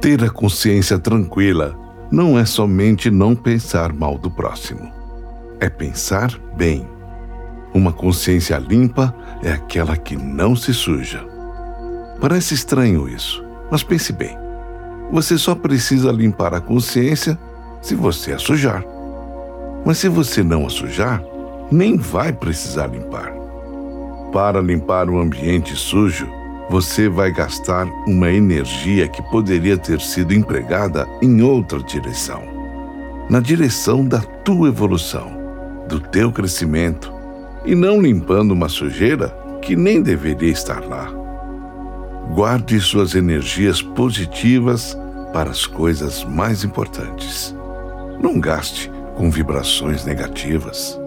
Ter a consciência tranquila não é somente não pensar mal do próximo, é pensar bem. Uma consciência limpa é aquela que não se suja. Parece estranho isso, mas pense bem. Você só precisa limpar a consciência se você a sujar. Mas se você não a sujar, nem vai precisar limpar. Para limpar o ambiente sujo, você vai gastar uma energia que poderia ter sido empregada em outra direção na direção da tua evolução, do teu crescimento, e não limpando uma sujeira que nem deveria estar lá. Guarde suas energias positivas para as coisas mais importantes. Não gaste com vibrações negativas.